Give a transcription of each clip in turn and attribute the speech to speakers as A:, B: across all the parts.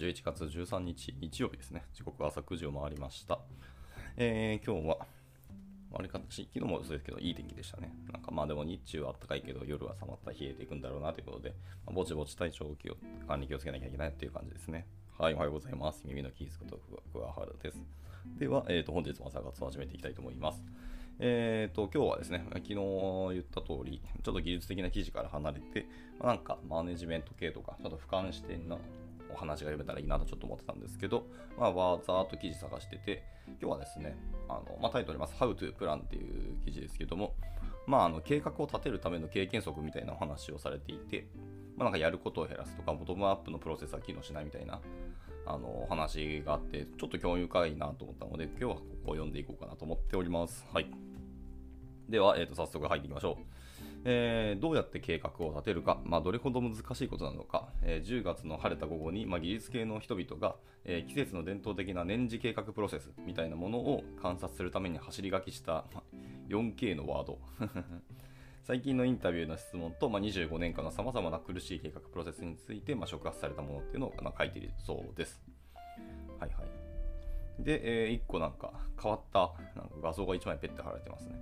A: 11月13日日曜日ですね。時刻は朝9時を回りました。えー、今日は、悪い形、昨日もそうですけど、いい天気でしたね。なんかまあでも日中は暖かいけど、夜は寒った冷えていくんだろうなということで、まあ、ぼちぼち体調気を管理気をつけなきゃいけないっていう感じですね。はい、おはようございます。耳のキースこと桑原です。では、えー、と本日も朝活を始めていきたいと思います。えっ、ー、と、今日はですね、昨日言った通り、ちょっと技術的な記事から離れて、まあ、なんかマネジメント系とか、ちょっと俯瞰視点のお話が読めたらいいなとちょっと思ってたんですけど、まあ、わざーっと記事探してて、今日はですね、あのまあ、タイトルます、How to Plan っていう記事ですけども、まあ、あの計画を立てるための経験則みたいなお話をされていて、まあ、なんかやることを減らすとか、ボトムアップのプロセスは機能しないみたいなあのお話があって、ちょっと興味深いなと思ったので、今日はここを読んでいこうかなと思っております。はい。では、えー、と早速入っていきましょう。えー、どうやって計画を立てるか、まあ、どれほど難しいことなのか、えー、10月の晴れた午後に、まあ、技術系の人々が、えー、季節の伝統的な年次計画プロセスみたいなものを観察するために走り書きした、4K のワード 最近のインタビューの質問と、まあ、25年間のさまざまな苦しい計画プロセスについて、まあ、触発されたものっていうのを、まあ、書いているそうです。はいはい。で、えー、1個なんか変わったなんか画像が1枚ペッて貼られてますね。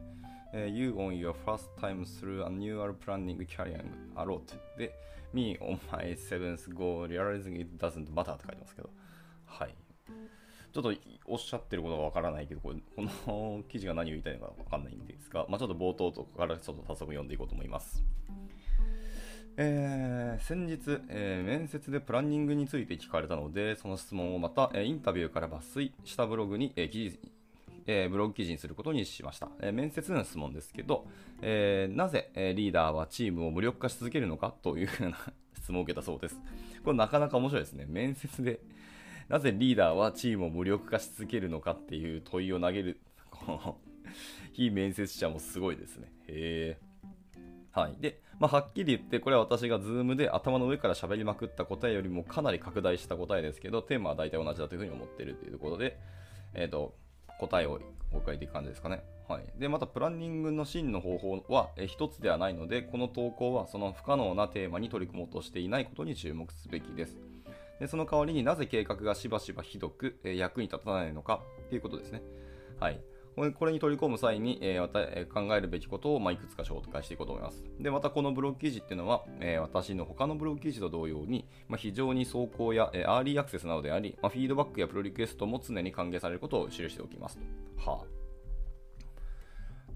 A: You on your first time through annual planning carrying a lot で Me on my seventh goal realizing it doesn't matter って書いてますけど。はい。ちょっとおっしゃってることがわからないけどこれこの記事が何を言いたいのかわかんないんですが、まあ、ちょっと冒頭とかからちょっと早速読んでいこうと思います。えー、先日、えー、面接でプランニングについて聞かれたので、その質問をまた、えー、インタビューから抜粋したブログに、えー、記事えー、ブログ記事にすることにしました。えー、面接の質問ですけど、えー、なぜ、えリーダーはチームを無力化し続けるのかというふうな 質問を受けたそうです。これなかなか面白いですね。面接で、なぜリーダーはチームを無力化し続けるのかっていう問いを投げる、こ の非面接者もすごいですね。へえ。はい。で、まあ、はっきり言って、これは私が Zoom で頭の上から喋りまくった答えよりもかなり拡大した答えですけど、テーマは大体同じだというふうに思っているというころで、えっ、ー、と、答えをお書いていく感じですかね。はい、でまた、プランニングの真の方法は一つではないので、この投稿はその不可能なテーマに取り組もうとしていないことに注目すべきです。でその代わりになぜ計画がしばしばひどく役に立たないのかということですね。はい、これに取り込む際に、えー、考えるべきことを、まあ、いくつか紹介していこうと思います。で、またこのブログ記事っていうのは、えー、私の他のブログ記事と同様に、まあ、非常に走行や、えー、アーリーアクセスなどであり、まあ、フィードバックやプロリクエストも常に歓迎されることを記しておきますと。は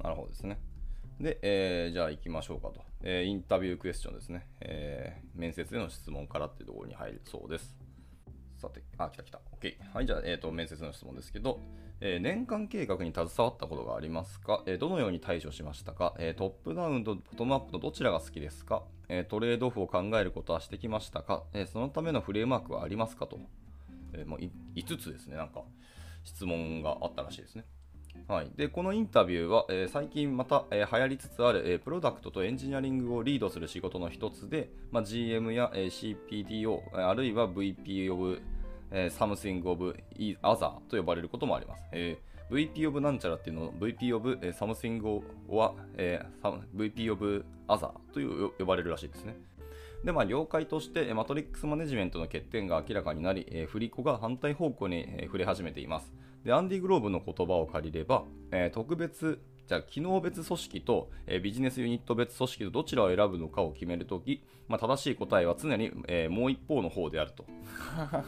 A: あ。なるほどですね。で、えー、じゃあ行きましょうかと。えー、インタビュークエスチョンですね。えー、面接での質問からっていうところに入るそうです。さて、あ、来た来た。OK。はい、じゃあ、えっ、ー、と、面接の質問ですけど、えー、年間計画に携わったことがありますか、えー、どのように対処しましたか、えトップダウンとボトムアップのどちらが好きですか、えトレードオフを考えることはしてきましたか、えそのためのフレームワークはありますかと。えもう5つですね、なんか質問があったらしいですね。はい、でこのインタビューは、えー、最近また、えー、流行りつつある、えー、プロダクトとエンジニアリングをリードする仕事の一つで、まあ、GM や、え CPTO あるいは VP of えー、something of other と呼ばれることもあります。えー、VP of なんちゃらっていうのを VP of、えー、something or、えー、VP of other という呼ばれるらしいですね。で、まあ、了解として、マトリックスマネジメントの欠点が明らかになり、えー、振り子が反対方向に、えー、触れ始めています。で、アンディ・グローブの言葉を借りれば、えー、特別じゃあ、機能別組織と、えー、ビジネスユニット別組織とどちらを選ぶのかを決めるとき、まあ、正しい答えは常に、えー、もう一方の方であると。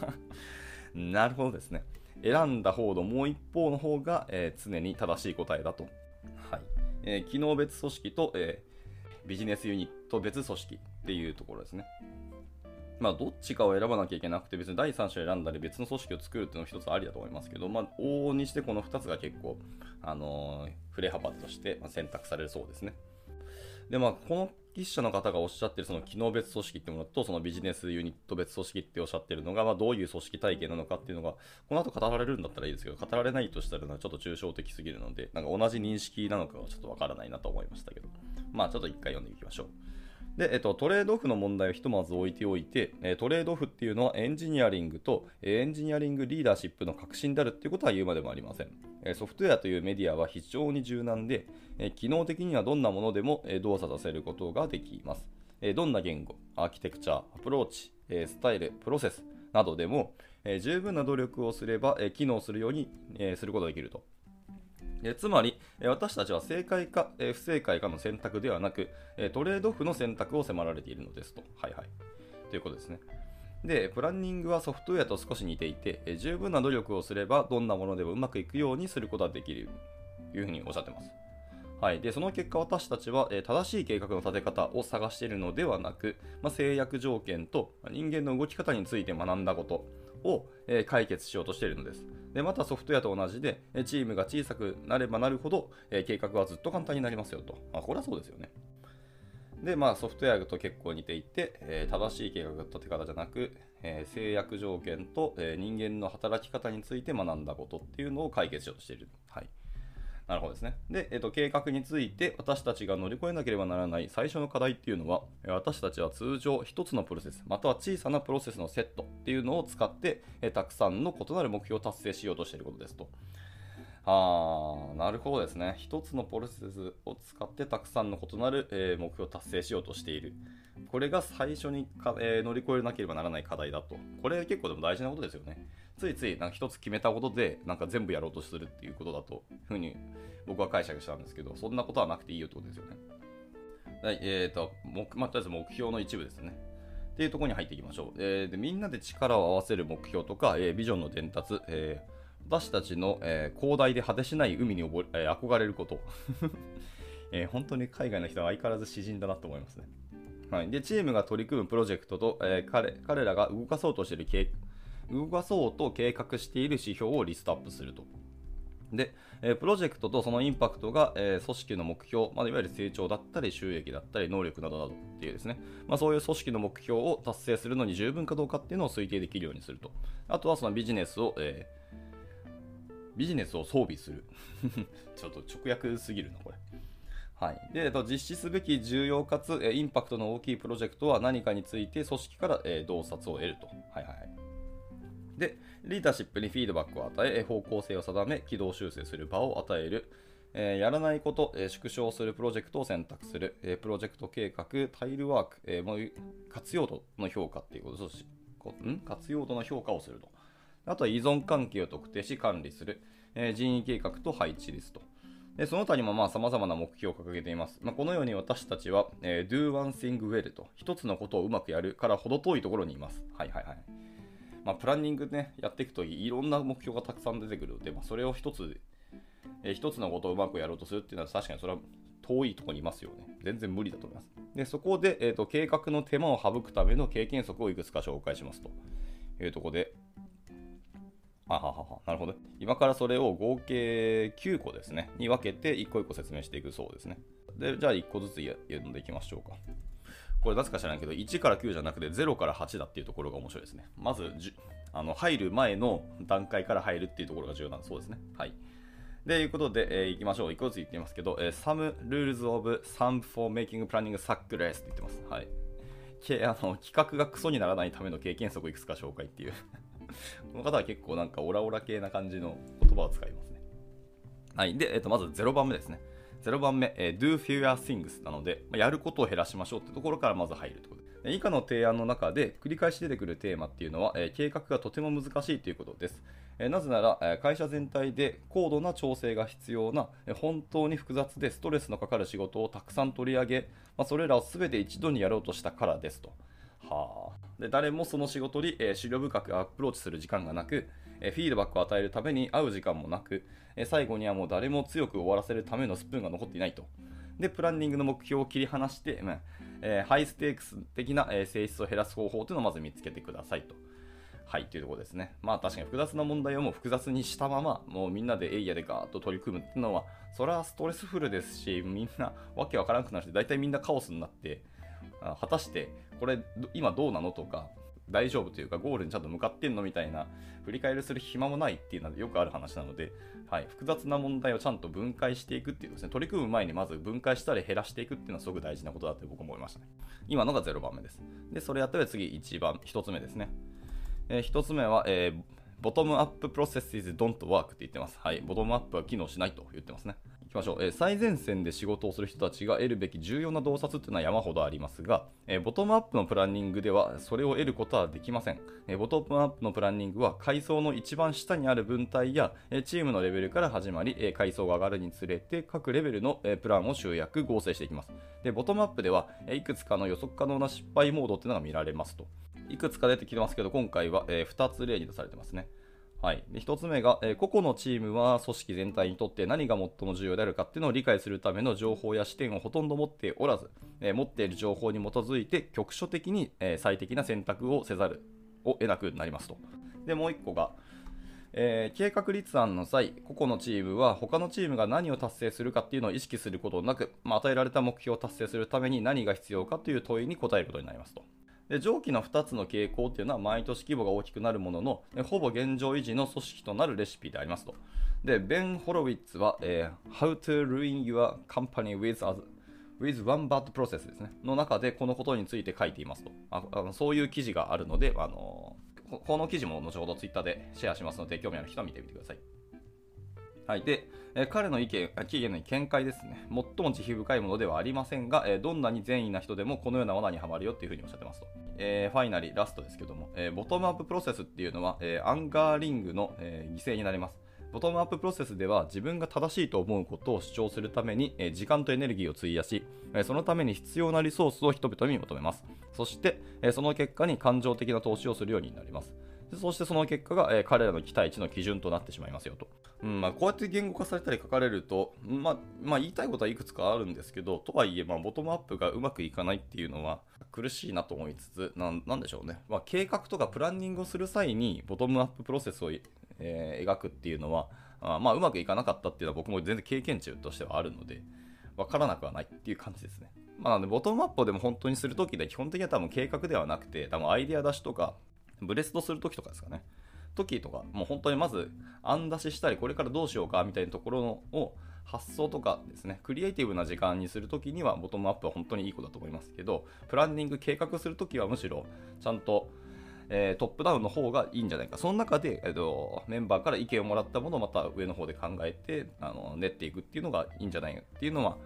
A: なるほどですね。選んだ方のもう一方の方が、えー、常に正しい答えだと。はいえー、機能別組織と、えー、ビジネスユニット別組織っていうところですね。まあ、どっちかを選ばなきゃいけなくて、別に第三者を選んだり別の組織を作るっていうのも一つありだと思いますけど、まあ、往々にしてこの2つが結構、あのー、振れ幅として選択されるそうですね。で、まあ、この筆者の方がおっしゃってるその機能別組織っていうものと、そのビジネスユニット別組織っておっしゃってるのが、まあ、どういう組織体系なのかっていうのが、この後語られるんだったらいいですけど、語られないとしたらちょっと抽象的すぎるので、なんか同じ認識なのかはちょっとわからないなと思いましたけど、まあ、ちょっと一回読んでいきましょう。で、えっと、トレードオフの問題をひとまず置いておいて、えトレードオフっていうのはエンジニアリングとエンジニアリングリーダーシップの核心であるっていうことは言うまでもありません。えソフトウェアというメディアは非常に柔軟で、え機能的にはどんなものでもえ動作させることができます。えどんな言語、アーキテクチャ、アプローチ、えスタイル、プロセスなどでも、えー、十分な努力をすれば、えー、機能するように、えー、することができると。えつまり、え私たちは正解か、え不正解かの選択ではなく、えトレードオフの選択を迫られているのですと。はいはい。ということですね。で、プランニングはソフトウェアと少し似ていて、え十分な努力をすれば、どんなものでもうまくいくようにすることができるというふうにおっしゃってます。はい、でその結果、私たちは、え正しい計画の立て方を探しているのではなく、まあ、制約条件と人間の動き方について学んだことを、え解決しようとしているのです。でまたソフトウェアと同じで、チームが小さくなればなるほど、え計画はずっと簡単になりますよと。まあ、これはそうですよね。で、まあ、ソフトウェアと結構似ていて、えー、正しい計画の立て方じゃなく、えー、制約条件と、えー、人間の働き方について学んだことっていうのを解決しようとしている。はい。なるほどですね。で、えっと、計画について私たちが乗り越えなければならない最初の課題っていうのは、私たちは通常1つのプロセス、または小さなプロセスのセットっていうのを使って、えたくさんの異なる目標を達成しようとしていることですと。あー、なるほどですね。1つのプロセスを使ってたくさんの異なる、え、目標を達成しようとしている。これが最初にか、え、乗り越えなければならない課題だと。これ結構でも大事なことですよね。ついついなんか一つ決めたことでなんか全部やろうとするっていうことだとふうに僕は解釈したんですけどそんなことはなくていいよってことですよね。はい、えーと目まあ、とりあえず目標の一部ですね。っていうところに入っていきましょう。えー、でみんなで力を合わせる目標とか、えー、ビジョンの伝達、えー、私たちの、え、広大で果てしない海に溺れ、え、憧れること、え。本当に海外の人は相変わらず詩人だなと思いますね。はい、でチームが取り組むプロジェクトと、えー、彼彼らが動かそうとしている動かそうと計画している指標をリストアップすると。で、えプロジェクトとそのインパクトが、え組織の目標、まあ、いわゆる成長だったり収益だったり能力などなどっていうですね、まあ、そういう組織の目標を達成するのに十分かどうかっていうのを推定できるようにすると。あとはそのビジネスを、えー、ビジネスを装備する。ちょっと直訳すぎるな、これ。はい、で実施すべき重要かつインパクトの大きいプロジェクトは何かについて組織から洞察を得ると。はいはい、で、リーダーシップにフィードバックを与え、方向性を定め、軌道修正する場を与える。えー、やらないこと、えー、縮小するプロジェクトを選択する、えー、プロジェクト計画、タイルワーク、えー、活用度の評価っていうことしん？活用度の評価をすると。あとは依存関係を特定し管理する、え人員計画と配置リスト。でその他にもまあ様々な目標を掲げています。まあ、このように私たちは、え do one thing well と、一つのことをうまくやるから程遠いところにいます。はいはいはい。まあ、プランニングね、やっていくといろんな目標がたくさん出てくるので、まあ、それを一つ、えー、一つのことをうまくやろうとするっていうのは確かにそれは遠いところにいますよね。全然無理だと思います。で、そこで、えーと、計画の手間を省くための経験則をいくつか紹介しますというところで、あははは、なるほど。今からそれを合計9個ですね、に分けて1個1個説明していくそうですね。で、じゃあ1個ずつ読んでいきましょうか。これなぜか知らないけど、1から9じゃなくて0から8だっていうところが面白いですね。まず、あの入る前の段階から入るっていうところが重要なんそうですね。はい。で、いうことで、えー、いきましょう。1個ずつ言ってみますけど、えー、Some rules of some for making planning success って言ってます。はい。けあの企画がクソにならないための経験則いくつか紹介っていう この方は結構なんかオラオラ系な感じの言葉を使いますね。はい。で、えっ、ー、と、まず0番目ですね。0番目、えー、do fewer things なので、まあ、やることを減らしましょうってところからまず入るということで以下の提案の中で繰り返し出てくるテーマっていうのは、えー、計画がとても難しいということです。えー、なぜなら、え会社全体で高度な調整が必要な、え本当に複雑でストレスのかかる仕事をたくさん取り上げ、まあ、それらを全て一度にやろうとしたからですと。はあ、で誰もその仕事に、えー、資料深くアプローチする時間がなく、えフィードバックを与えるために会う時間もなく、え最後にはもう誰も強く終わらせるためのスプーンが残っていないと。で、プランニングの目標を切り離して、まあえー、ハイステークス的な、え性質を減らす方法というのをまず見つけてくださいと。はい、というところですね。まあ確かに複雑な問題をもう複雑にしたまま、もうみんなでエイヤでガーッと取り組むっていうのは、それはストレスフルですし、みんなわけわからなくなるし、大体みんなカオスになって、果たしてこれ今どうなのとか、大丈夫というかゴールにちゃんと向かってんのみたいな振り返りする暇もないっていうのはよくある話なので、はい、複雑な問題をちゃんと分解していくっていうですね取り組む前にまず分解したり減らしていくっていうのはすごく大事なことだって僕思いましたね今のが0番目ですでそれやったら次1番1つ目ですね、えー、1つ目は、えーボトムアッププロセス is don't work って言ってます。はい。ボトムアップは機能しないと言ってますね。きましょう、えー最前線で仕事をする人たちが得るべき重要な洞察っていうのは山ほどありますが、えーボトムアップのプランニングではそれを得ることはできません、えーボトムアップのプランニングは階層の一番下にある分隊や、えチームのレベルから始まり、え階層が上がるにつれて各レベルの、えプランを集約合成していきます。でボトムアップでは、えいくつかの予測可能な失敗モードっていうのが見られますと。いくつか出てきてますけど今回は、え2つ例に出されてますね。はい、で1つ目が、え個々のチームは組織全体にとって何が最も重要であるかっていうのを理解するための情報や視点をほとんど持っておらず、え持っている情報に基づいて局所的に、え最適な選択をせざるを得なくなりますと。でもう1個が、えー計画立案の際、個々のチームは他のチームが何を達成するかっていうのを意識することなく、まあ、与えられた目標を達成するために何が必要かという問いに答えることになりますと。で上記の2つの傾向っていうのは毎年規模が大きくなるものの、ほぼ現状維持の組織となるレシピでありますと。で、ベン・ホロウィッツは、えー How to Ruin Your Company with, a- with One Bad Process ですね。の中でこのことについて書いていますと。ああのそういう記事があるので、あのここの記事も後ほどツイッターでシェアしますので、興味ある人は見てみてください。はい、で、え彼の意見、あ期限の見解ですね。最も慈悲深いものではありませんが、えどんなに善意な人でもこのような罠にはまるよっていうふうにおっしゃってますと。えーファイナリー、ラストですけども、えーボトムアッププロセスっていうのは、えーアンガーリングの、えー犠牲になります。ボトムアッププロセスでは自分が正しいと思うことを主張するために、時間とエネルギーを費やし、そのために必要なリソースを人々に求めます。そして、その結果に感情的な投資をするようになります。そしてその結果が、えー彼らの期待値の基準となってしまいますよと。うんまあ、こうやって言語化されたり書かれると、まあまあ、言いたいことはいくつかあるんですけど、とはいえ、まあ、ボトムアップがうまくいかないっていうのは苦しいなと思いつつ、なんなんでしょうね、まあ、計画とかプランニングをする際に、ボトムアッププロセスを、えー描くっていうのは、あまあ、うまくいかなかったっていうのは僕も全然経験値としてはあるので、わからなくはないっていう感じですね。まあ、なので、ボトムアップをでも本当にするときで、基本的には多分計画ではなくて、多分アイデア出しとか、ブレストするときとかですかね。時とか、もう本当にまず、案出ししたり、これからどうしようかみたいなところのを発想とかですね、クリエイティブな時間にするときには、ボトムアップは本当にいいことだと思いますけど、プランニング、計画するときはむしろ、ちゃんと、えートップダウンの方がいいんじゃないか。その中で、えーとメンバーから意見をもらったものをまた上の方で考えて、あの練っていくっていうのがいいんじゃないかっていうのは、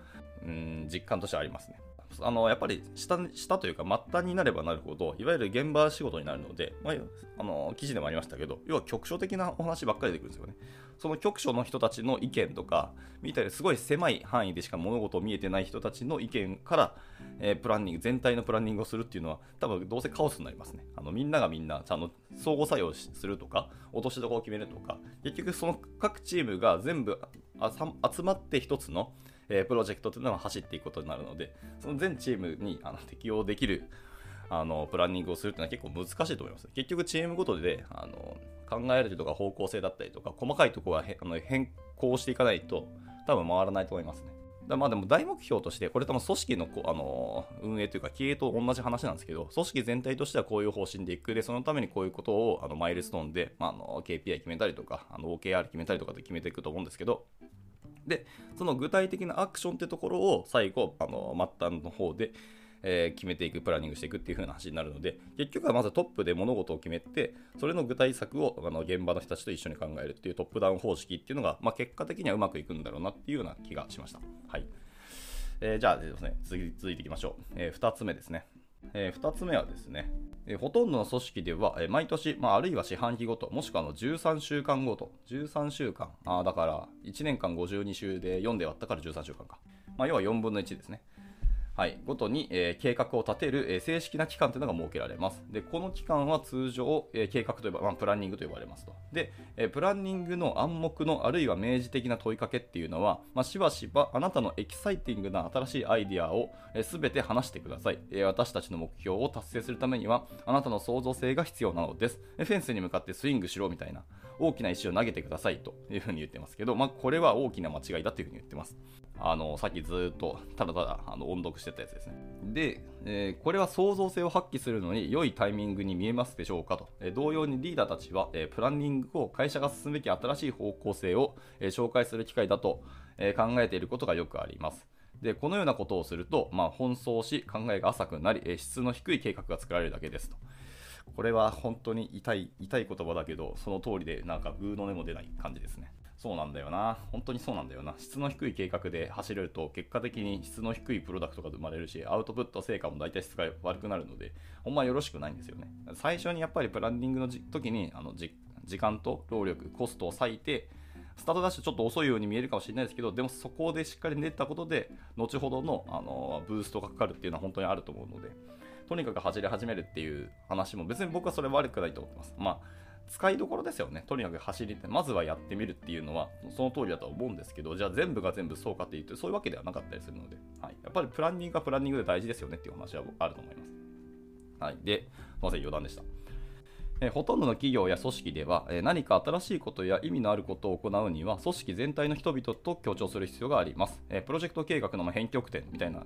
A: うん、実感としてありますね。あのやっぱり下下というか末端になればなるほどいわゆる現場仕事になるので、まあ、あの記事でもありましたけど要は局所的なお話ばっかり出てくるんですよね。その局所の人たちの意見とかみたいですごい狭い範囲でしか物事を見えてない人たちの意見から、えープランニング全体のプランニングをするっていうのは多分どうせカオスになりますね。あのみんながみんなちゃんと相互作用するとか落としどころを決めるとか結局その各チームが全部集まって一つのえープロジェクトというのは走っていくことになるので、その全チームにあの適用できるあのプランニングをするというのは結構難しいと思います。結局チームごとであの考えるとか方向性だったりとか、細かいところはあの変更していかないと多分回らないと思いますね。だまあでも大目標として、これ多分組織のこあの運営というか経営と同じ話なんですけど、組織全体としてはこういう方針でいく、で、そのためにこういうことをあのマイルストーンで、まあ、あの KPI 決めたりとか、OKR 決めたりとかで決めていくと思うんですけど、で、その具体的なアクションってところを最後、あの末端の方で、えー決めていく、プランニングしていくっていう風な話になるので、結局はまずトップで物事を決めて、それの具体策をあの現場の人たちと一緒に考えるっていうトップダウン方式っていうのが、まあ、結果的にはうまくいくんだろうなっていうような気がしました。はい。えーじゃあですね、次続いていきましょう。え2つ目ですね。え2つ目はですね、えーほとんどの組織では、えー毎年、まあ、あるいは四半期ごと、もしくはの13週間ごと、13週間、あだから1年間52週で4で割ったから13週間か。まあ、要は4分の1ですね。はい、ごとに、えー計画を立てる、えー正式な期間というのが設けられます。で、この期間は通常、えー計画と呼ば、まあ、プランニングと呼ばれますと。で、えプランニングの暗黙のあるいは明示的な問いかけっていうのは、まあ、しばしばあなたのエキサイティングな新しいアイディアをすべ、全て話してください、え私たちの目標を達成するためには、あなたの創造性が必要なのです。えフェンスに向かってスイングしろみたいな、大きな石を投げてくださいというふうに言ってますけど、まあ、これは大きな間違いだというふうに言ってます。あのさっきずっとただただあの音読してたやつですね。で、えーこれは創造性を発揮するのに良いタイミングに見えますでしょうかと。えー同様にリーダーたちは、えープランニングを会社が進むべき新しい方向性を、え紹介する機会だと、え考えていることがよくあります。でこのようなことをすると、まあ、奔走し考えが浅くなり、え質の低い計画が作られるだけですと。これは本当に痛い痛い言葉だけど、その通りでなんかグーの音も出ない感じですね。そうなんだよな。本当にそうなんだよな。質の低い計画で走れると、結果的に質の低いプロダクトが生まれるし、アウトプット成果も大体質が悪くなるので、ほんまよろしくないんですよね。最初にやっぱりプランニングの時に、あの時間と労力、コストを割いて、スタートダッシュちょっと遅いように見えるかもしれないですけど、でもそこでしっかり練ったことで、後ほどのあのブーストがかかるっていうのは本当にあると思うので、とにかく走り始めるっていう話も別に僕はそれ悪くないと思ってます。まあ使いどころですよね。とにかく走りって、まずはやってみるっていうのは、その通りだと思うんですけど、じゃあ全部が全部そうかっていうと、そういうわけではなかったりするので、はい、やっぱりプランニングはプランニングで大事ですよねっていう話はあると思います。はい。で、すいません、余談でした。えほとんどの企業や組織では、え何か新しいことや意味のあることを行うには組織全体の人々と協調する必要があります。えプロジェクト計画の編曲点みたいな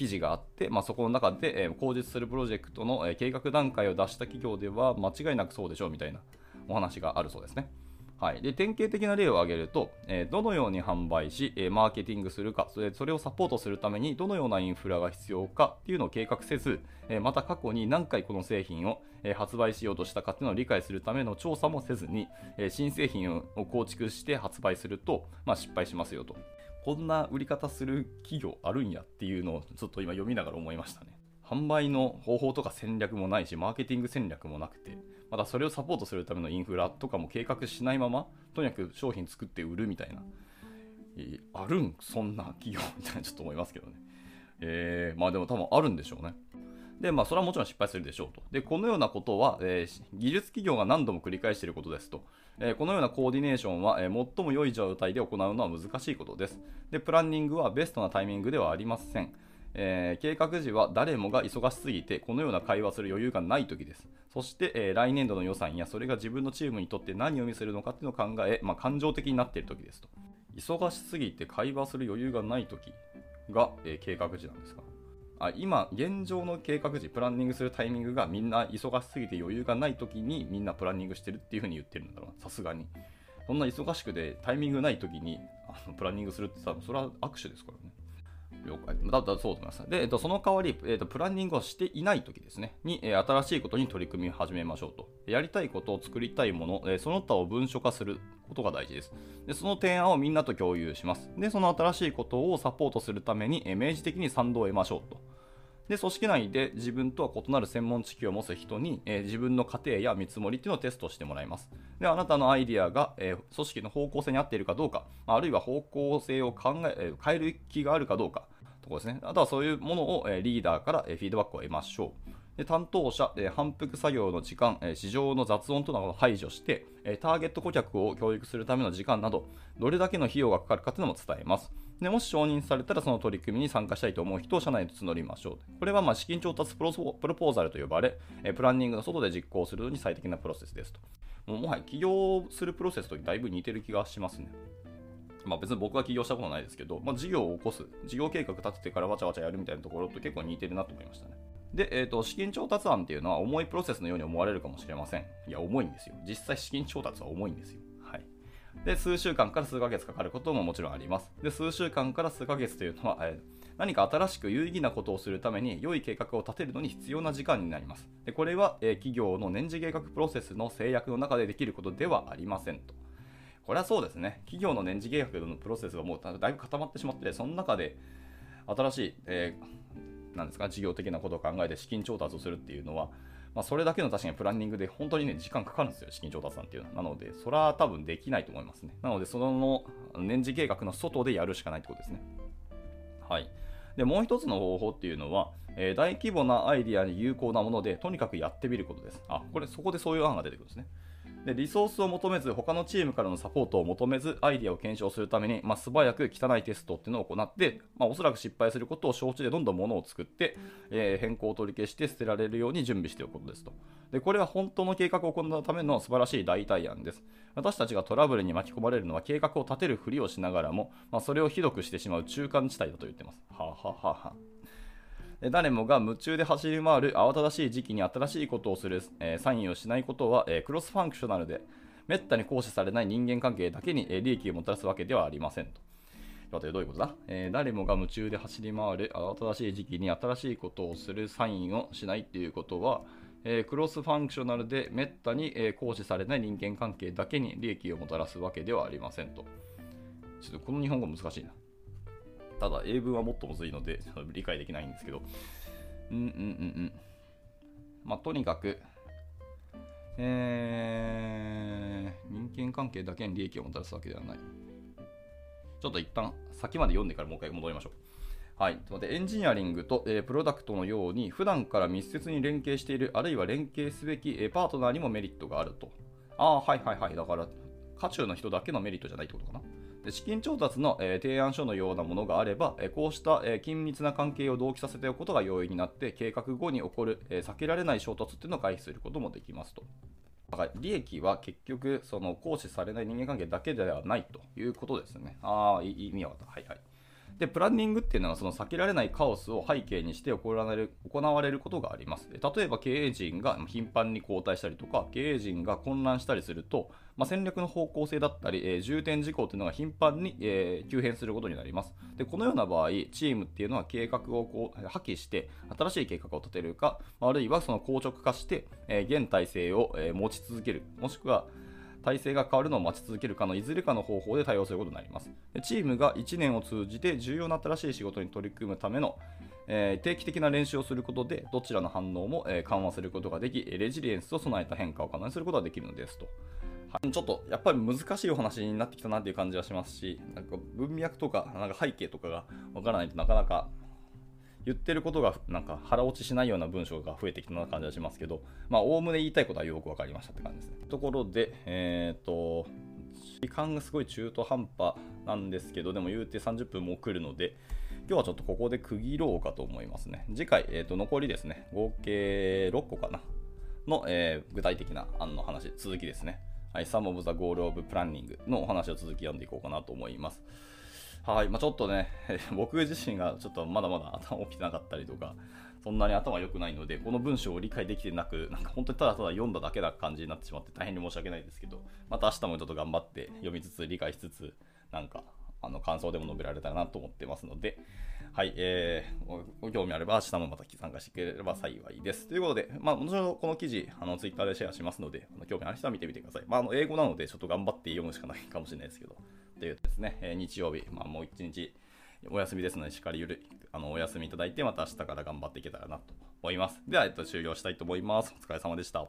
A: 記事があって、まあ、そこの中で、えー、口実するプロジェクトの、え、計画段階を出した企業では間違いなくそうでしょうみたいなお話があるそうですね。はい、で典型的な例を挙げると、えー、どのように販売し、えー、マーケティングするかそれ、それをサポートするためにどのようなインフラが必要かっていうのを計画せず、えー、また過去に何回この製品を、え発売しようとしたかっていうのを理解するための調査もせずに、え新製品を構築して発売すると、まあ、失敗しますよと。こんな売り方する企業あるんやっていうのをちょっと今読みながら思いましたね。販売の方法とか戦略もないし、マーケティング戦略もなくて、またそれをサポートするためのインフラとかも計画しないまま、とにかく商品作って売るみたいな、えー、あるん、そんな企業みたいなちょっと思いますけどね。えー、まあでも多分あるんでしょうね。で、まあ、それはもちろん失敗するでしょうと。で、このようなことは、えー、技術企業が何度も繰り返していることですと。え、このようなコーディネーションは、え、最も良い状態で行うのは難しいことです。で、プランニングはベストなタイミングではありません。えー、計画時は誰もが忙しすぎてこのような会話する余裕がない時です。そして、えー、来年度の予算やそれが自分のチームにとって何を見せるのかっていうのを考え、まあ、感情的になっている時ですと。忙しすぎて会話する余裕がない時が、えー、計画時なんですかあ今、現状の計画時、プランニングするタイミングがみんな忙しすぎて余裕がない時にみんなプランニングしてるっていうふうに言ってるんだろうさすがに。そんな忙しくてタイミングない時にあのプランニングするってさ、それは握手ですからね。了解。だったそうと思います。で、えっと、その代わり、えっと、プランニングをしていない時ですね、に、え新しいことに取り組み始めましょうと。やりたいことを作りたいもの、えその他を文書化することが大事ですで。その提案をみんなと共有します。で、その新しいことをサポートするために、え明示的に賛同を得ましょうと。で、組織内で自分とは異なる専門知識を持つ人に、えー、自分の過程や見積もりっていうのをテストしてもらいます。で、あなたのアイディアが、えー、組織の方向性に合っているかどうか、あるいは方向性を考え、変える気があるかどうか、とこですね。あとはそういうものを、えリーダーから、えフィードバックを得ましょう。で担当者、え反復作業の時間、え市場の雑音となどを排除して、えターゲット顧客を教育するための時間など、どれだけの費用がかかるかというのも伝えます。でもし承認されたらその取り組みに参加したいと思う人を社内で募りましょう。これはま資金調達プロポーザルと呼ばれ、プランニングの外で実行するのに最適なプロセスですと。もうもはや起業するプロセスとだいぶ似てる気がしますね。まあ別に僕は起業したことないですけど、まあ、事業を起こす、事業計画立ててからわちゃわちゃやるみたいなところと結構似てるなと思いましたね。で、えーと、資金調達案っていうのは重いプロセスのように思われるかもしれません。いや、重いんですよ。実際資金調達は重いんですよ。で、数週間から数ヶ月かかることももちろんあります。で、数週間から数ヶ月というのは、えー、何か新しく有意義なことをするために良い計画を立てるのに必要な時間になります。でこれは、えー、企業の年次計画プロセスの制約の中でできることではありませんと。これはそうですね。企業の年次計画のプロセスがもうだいぶ固まってしまって、その中で新しい、えー、なんですか、事業的なことを考えて資金調達をするっていうのは、まあ、それだけの確かにプランニングで本当にね、時間かかるんですよ、資金調達さんっていうのは。なので、それは多分できないと思いますね。なので、その年次計画の外でやるしかないってことですね。はい。で、もう一つの方法っていうのは、えー、大規模なアイディアに有効なもので、とにかくやってみることです。あ、これ、そこでそういう案が出てくるんですね。でリソースを求めず他のチームからのサポートを求めずアイデアを検証するために、まあ、素早く汚いテストっていうのを行って、まあ、おそらく失敗することを承知でどんどんものを作って、えー、変更を取り消して捨てられるように準備しておくことですと。でこれは本当の計画を行うための素晴らしい代替案です。私たちがトラブルに巻き込まれるのは計画を立てるふりをしながらも、まあ、それをひどくしてしまう中間地帯だと言ってます。はあ、ははは誰もが夢中で走り回る慌ただしい時期に新しいことをする、え、サインをしないことは、え、クロスファンクショナルでめったに行使されない人間関係だけにえ利益をもたらすわけではありませんと。さてどういうことだ、えー、誰もが夢中で走り回る慌ただしい時期に新しいことをするサインをしないっていうことは、えークロスファンクショナルでめったに、えー行使されない人間関係だけに利益をもたらすわけではありませんと。ちょっとこの日本語難しいな。ただ、英文はもっとむずいので、理解できないんですけど。うんうんうんうん。まあ、とにかく、えー、人間関係だけに利益をもたらすわけではない。ちょっと一旦先まで読んでからもう一回戻りましょう。はい、ということでエンジニアリングと、えープロダクトのように普段から密接に連携しているあるいは連携すべき、えーパートナーにもメリットがあると。ああ、はいはいはい。だから、渦中の人だけのメリットじゃないってことかな。で資金調達の、え提案書のようなものがあれば、えこうした、え緊密な関係を同期させておくことが容易になって、計画後に起こる、え避けられない衝突っていうのを回避することもできますと。だから利益は結局、その行使されない人間関係だけではないということですね。ああ、意味は分かった。はいはい。で、プランニングっていうのはその避けられないカオスを背景にして行われる行われることがあります。例えば経営陣が頻繁に交代したりとか、経営陣が混乱したりすると、まあ、戦略の方向性だったり、えー重点事項というのが頻繁に、えー急変することになります。で、このような場合、チームっていうのは計画をこう破棄して、新しい計画を立てるか、あるいはその硬直化して、えー現体制を、え持ち続ける、もしくは、体制が変わるのを待ち続けるかのいずれかの方法で対応することになります。チームが1年を通じて重要な新しい仕事に取り組むための、えー定期的な練習をすることで、どちらの反応も、えー緩和することができ、レジリエンスと備えた変化を可能にすることができるのですと。ちょっとやっぱり難しいお話になってきたなっていう感じはしますし、なんか文脈とかなんか背景とかがわからないとなかなか言ってることがなんか腹落ちしないような文章が増えてきたような感じはしますけど、まあ、おおむね言いたいことはよく分かりましたって感じですね。ところで、えっ、と、時間がすごい中途半端なんですけど、でも言うて30分も来るので、今日はちょっとここで区切ろうかと思いますね。次回、えー、と残りですね、合計6個かな、の、えー具体的な案の話、続きですね。はい、Some of the Goal of Planning のお話を続き読んでいこうかなと思います。はい、まあ、ちょっとね、僕自身がちょっとまだまだ頭起きてなかったりとか、そんなに頭良くないので、この文章を理解できてなく、なんか本当にただただ読んだだけな感じになってしまって大変に申し訳ないですけど、また明日もちょっと頑張って読みつつ、理解しつつ、なんか、あの感想でも述べられたらなと思ってますので、はい、えー、ご興味あれば明日もまた参加してくれれば幸いです。ということで、まあ、もちろんこの記事、あの、ツイッターでシェアしますので、あの興味ある人は見てみてください。まあ、あの、英語なので、ちょっと頑張って読むしかないかもしれないですけど、というですね、えー日曜日、まあ、もう一日、お休みですので、しっかりゆるあのお休みいただいて、また明日から頑張っていけたらなと思います。では、えっと、終了したいと思います。お疲れ様でした。